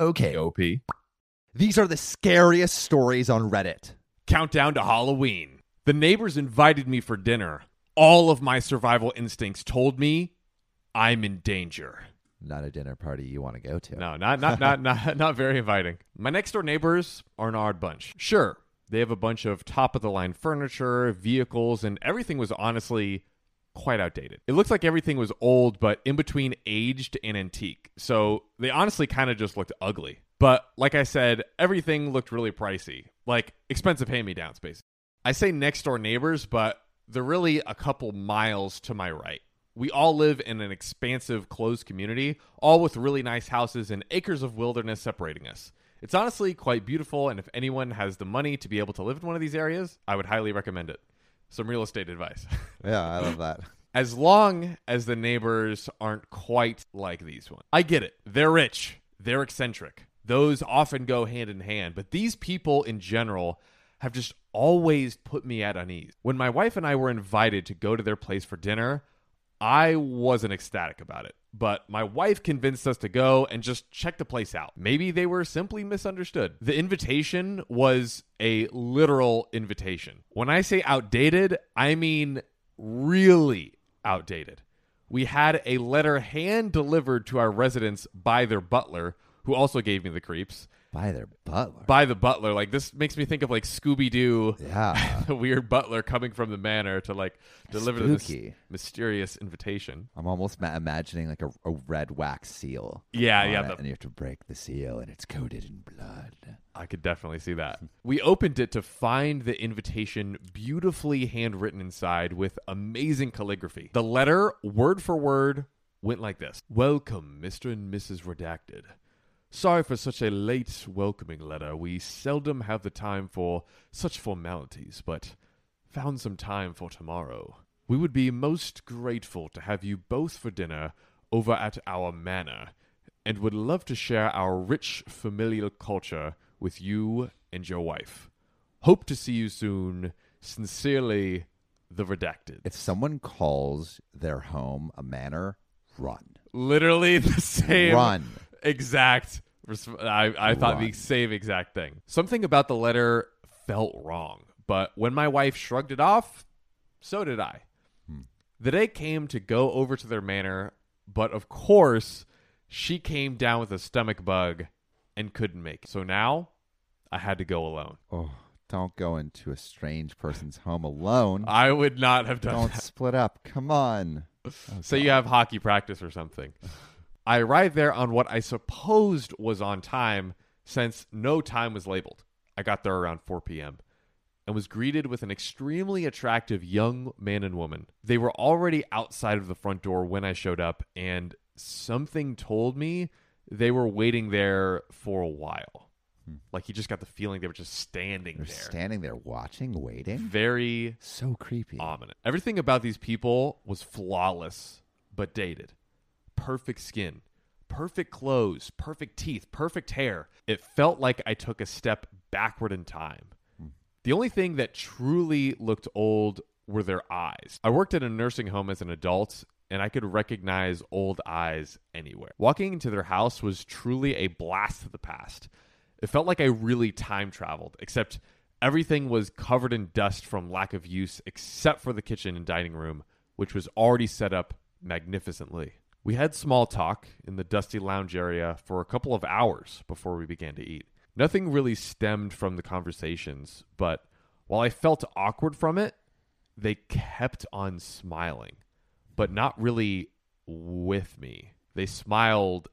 Okay, OP. these are the scariest stories on Reddit. Countdown to Halloween. The neighbors invited me for dinner. All of my survival instincts told me I'm in danger. Not a dinner party you want to go to. No, not not not not not very inviting. My next door neighbors are an odd bunch. Sure, they have a bunch of top of the line furniture, vehicles, and everything was honestly quite outdated. It looks like everything was old, but in between aged and antique. So they honestly kind of just looked ugly. But like I said, everything looked really pricey, like expensive hand me downs, basically. I say next door neighbors, but they're really a couple miles to my right. We all live in an expansive, closed community, all with really nice houses and acres of wilderness separating us. It's honestly quite beautiful, and if anyone has the money to be able to live in one of these areas, I would highly recommend it. Some real estate advice. Yeah, I love that. as long as the neighbors aren't quite like these ones. I get it. They're rich, they're eccentric. Those often go hand in hand, but these people in general have just always put me at unease. When my wife and I were invited to go to their place for dinner, I wasn't ecstatic about it, but my wife convinced us to go and just check the place out. Maybe they were simply misunderstood. The invitation was a literal invitation. When I say outdated, I mean really outdated. We had a letter hand delivered to our residence by their butler, who also gave me the creeps. By their butler. By the butler, like this makes me think of like Scooby Doo yeah. the weird butler coming from the manor to like deliver this mysterious invitation. I'm almost ma- imagining like a, a red wax seal. Yeah, yeah, the- and you have to break the seal, and it's coated in blood. I could definitely see that. We opened it to find the invitation beautifully handwritten inside with amazing calligraphy. The letter, word for word, went like this Welcome, Mr. and Mrs. Redacted. Sorry for such a late welcoming letter. We seldom have the time for such formalities, but found some time for tomorrow. We would be most grateful to have you both for dinner over at our manor, and would love to share our rich familial culture with you and your wife. Hope to see you soon. Sincerely, the redacted. If someone calls their home a manor, run. Literally the same Run. exact. I, I thought the same exact thing. Something about the letter felt wrong, but when my wife shrugged it off, so did I. Hmm. The day came to go over to their manor, but of course, she came down with a stomach bug and couldn't make it. So now I had to go alone. Oh, don't go into a strange person's home alone. I would not have done don't that. split up. Come on. So you have hockey practice or something. I arrived there on what I supposed was on time since no time was labeled. I got there around 4 p.m. and was greeted with an extremely attractive young man and woman. They were already outside of the front door when I showed up, and something told me they were waiting there for a while. Hmm. Like he just got the feeling they were just standing They're there. standing there watching, waiting. Very So creepy. ominous. Everything about these people was flawless, but dated. Perfect skin, perfect clothes, perfect teeth, perfect hair. It felt like I took a step backward in time. Hmm. The only thing that truly looked old were their eyes. I worked at a nursing home as an adult, and I could recognize old eyes anywhere. Walking into their house was truly a blast of the past. It felt like I really time traveled, except everything was covered in dust from lack of use, except for the kitchen and dining room, which was already set up magnificently. We had small talk in the dusty lounge area for a couple of hours before we began to eat. Nothing really stemmed from the conversations, but while I felt awkward from it, they kept on smiling, but not really with me. They smiled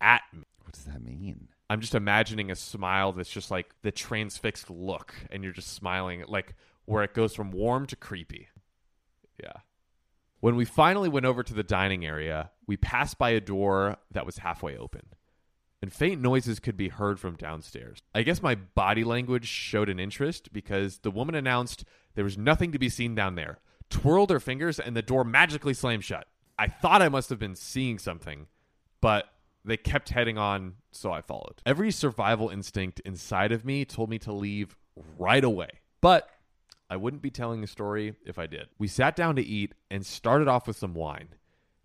at me. What does that mean? I'm just imagining a smile that's just like the transfixed look, and you're just smiling, like where it goes from warm to creepy. Yeah. When we finally went over to the dining area, we passed by a door that was halfway open, and faint noises could be heard from downstairs. I guess my body language showed an interest because the woman announced there was nothing to be seen down there, twirled her fingers, and the door magically slammed shut. I thought I must have been seeing something, but they kept heading on, so I followed. Every survival instinct inside of me told me to leave right away. But I wouldn't be telling a story if I did. We sat down to eat and started off with some wine.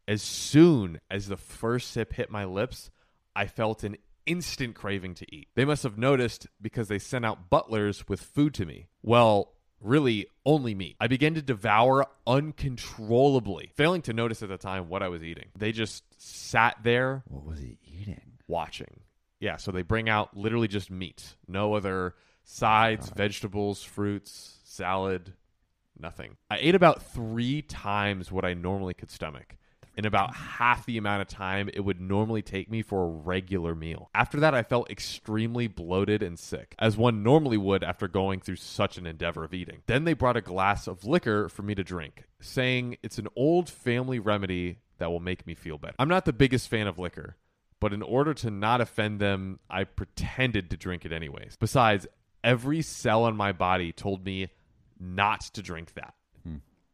As soon as the first sip hit my lips, I felt an instant craving to eat. They must have noticed because they sent out butlers with food to me. Well, really only meat. I began to devour uncontrollably, failing to notice at the time what I was eating. They just sat there What was he eating? watching. Yeah, so they bring out literally just meat, no other sides, vegetables, fruits, salad, nothing. I ate about three times what I normally could stomach. In about half the amount of time it would normally take me for a regular meal. After that, I felt extremely bloated and sick, as one normally would after going through such an endeavor of eating. Then they brought a glass of liquor for me to drink, saying it's an old family remedy that will make me feel better. I'm not the biggest fan of liquor, but in order to not offend them, I pretended to drink it anyways. Besides, every cell in my body told me not to drink that.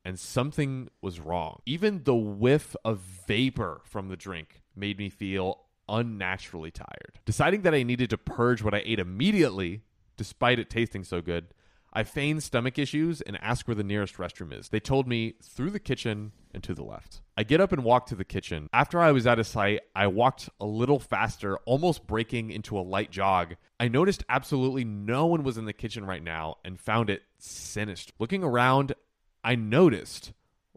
And something was wrong. Even the whiff of vapor from the drink made me feel unnaturally tired. Deciding that I needed to purge what I ate immediately, despite it tasting so good, I feigned stomach issues and asked where the nearest restroom is. They told me through the kitchen and to the left. I get up and walk to the kitchen. After I was out of sight, I walked a little faster, almost breaking into a light jog. I noticed absolutely no one was in the kitchen right now and found it sinister. Looking around, I noticed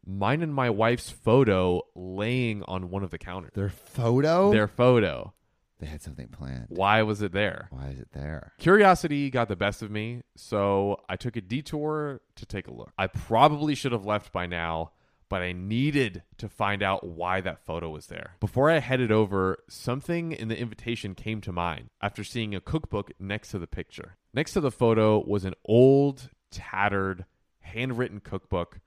mine and my wife's photo laying on one of the counters. Their photo? Their photo. they had something planned. Why was it there? Why is it there? Curiosity got the best of me, so I took a detour to take a look. I probably should have left by now, but I needed to find out why that photo was there. Before I headed over, something in the invitation came to mind after seeing a cookbook next to the picture. Next to the photo was an old, tattered, handwritten cookbook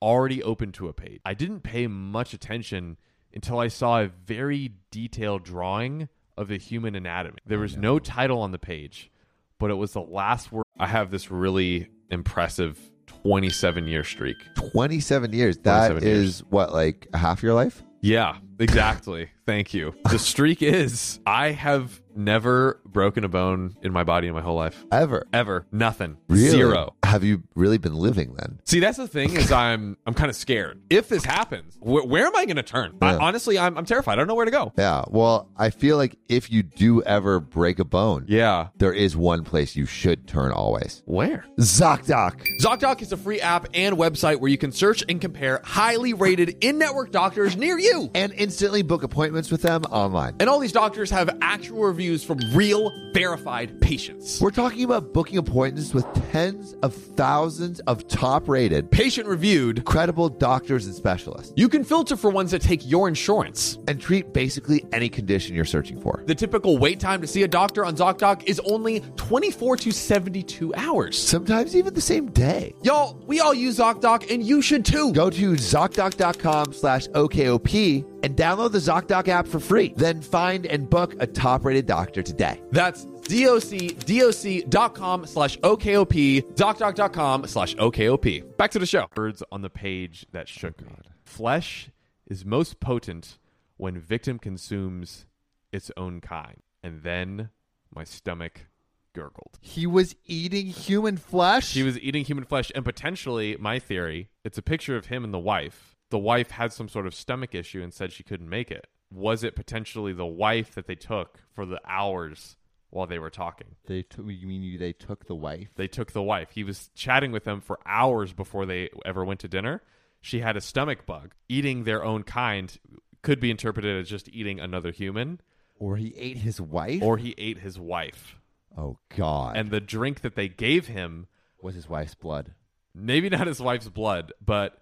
already open to a page. I didn't pay much attention until I saw a very detailed drawing of the human anatomy. There was no title on the page, but it was the last word. I have this really impressive 27 year streak. 27 years. That 27 is years. what, like half your life? Yeah, exactly. Thank you. The streak is I have never broken a bone in my body in my whole life. Ever. Ever. Nothing. Really? Zero. Have you really been living then? See, that's the thing is I'm I'm kind of scared. If this happens, wh- where am I going to turn? I, honestly, I'm I'm terrified. I don't know where to go. Yeah. Well, I feel like if you do ever break a bone, Yeah. there is one place you should turn always. Where? ZocDoc. ZocDoc is a free app and website where you can search and compare highly rated in-network doctors near you. And instantly book appointments with them online. And all these doctors have actual reviews from real, verified patients. We're talking about booking appointments with tens of thousands of top rated, Patient reviewed. credible doctors and specialists You can filter for ones that take your insurance. and treat basically any condition you're searching for. The typical wait time to see a doctor on ZocDoc is only 24 to 72 hours. Sometimes even the same day. Y'all, we all use ZocDoc and you should too. Go to ZocDoc.com slash OKOP and download the ZocDoc app for free. Then find and book a top rated doctor today. That's ZocDoc.com slash OKOP, ZocDoc.com slash OKOP. Back to the show. Words on the page that shook me. Flesh is most potent when victim consumes its own kind. And then my stomach gurgled. He was eating human flesh? He was eating human flesh, and potentially, my theory, it's a picture of him and the wife. The wife had some sort of stomach issue and said she couldn't make it. Was it potentially the wife that they took for the hours while they were talking? They took. You mean you, they took the wife? They took the wife. He was chatting with them for hours before they ever went to dinner. She had a stomach bug. Eating their own kind could be interpreted as just eating another human, Or he ate his wife? or he ate his wife. oh God! And the drink that they gave him was his wife's blood? maybe not his wife's blood, but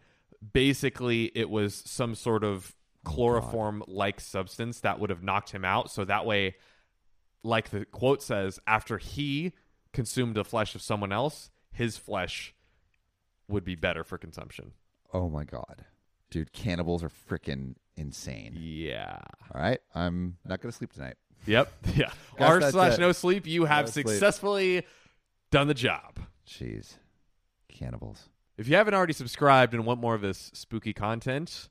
basically it was some sort of oh, chloroform like substance that would have knocked him out. So that way, like the quote says, after he consumed the flesh of someone else, his flesh would be better for consumption. Oh my God, dude! Cannibals are freaking insane. Yeah. All right, I'm not gonna sleep tonight. Yep. Yeah. R slash no sleep. You have No sleep. successfully done the job. Jeez, cannibals. If you haven't already subscribed and want more of this spooky content,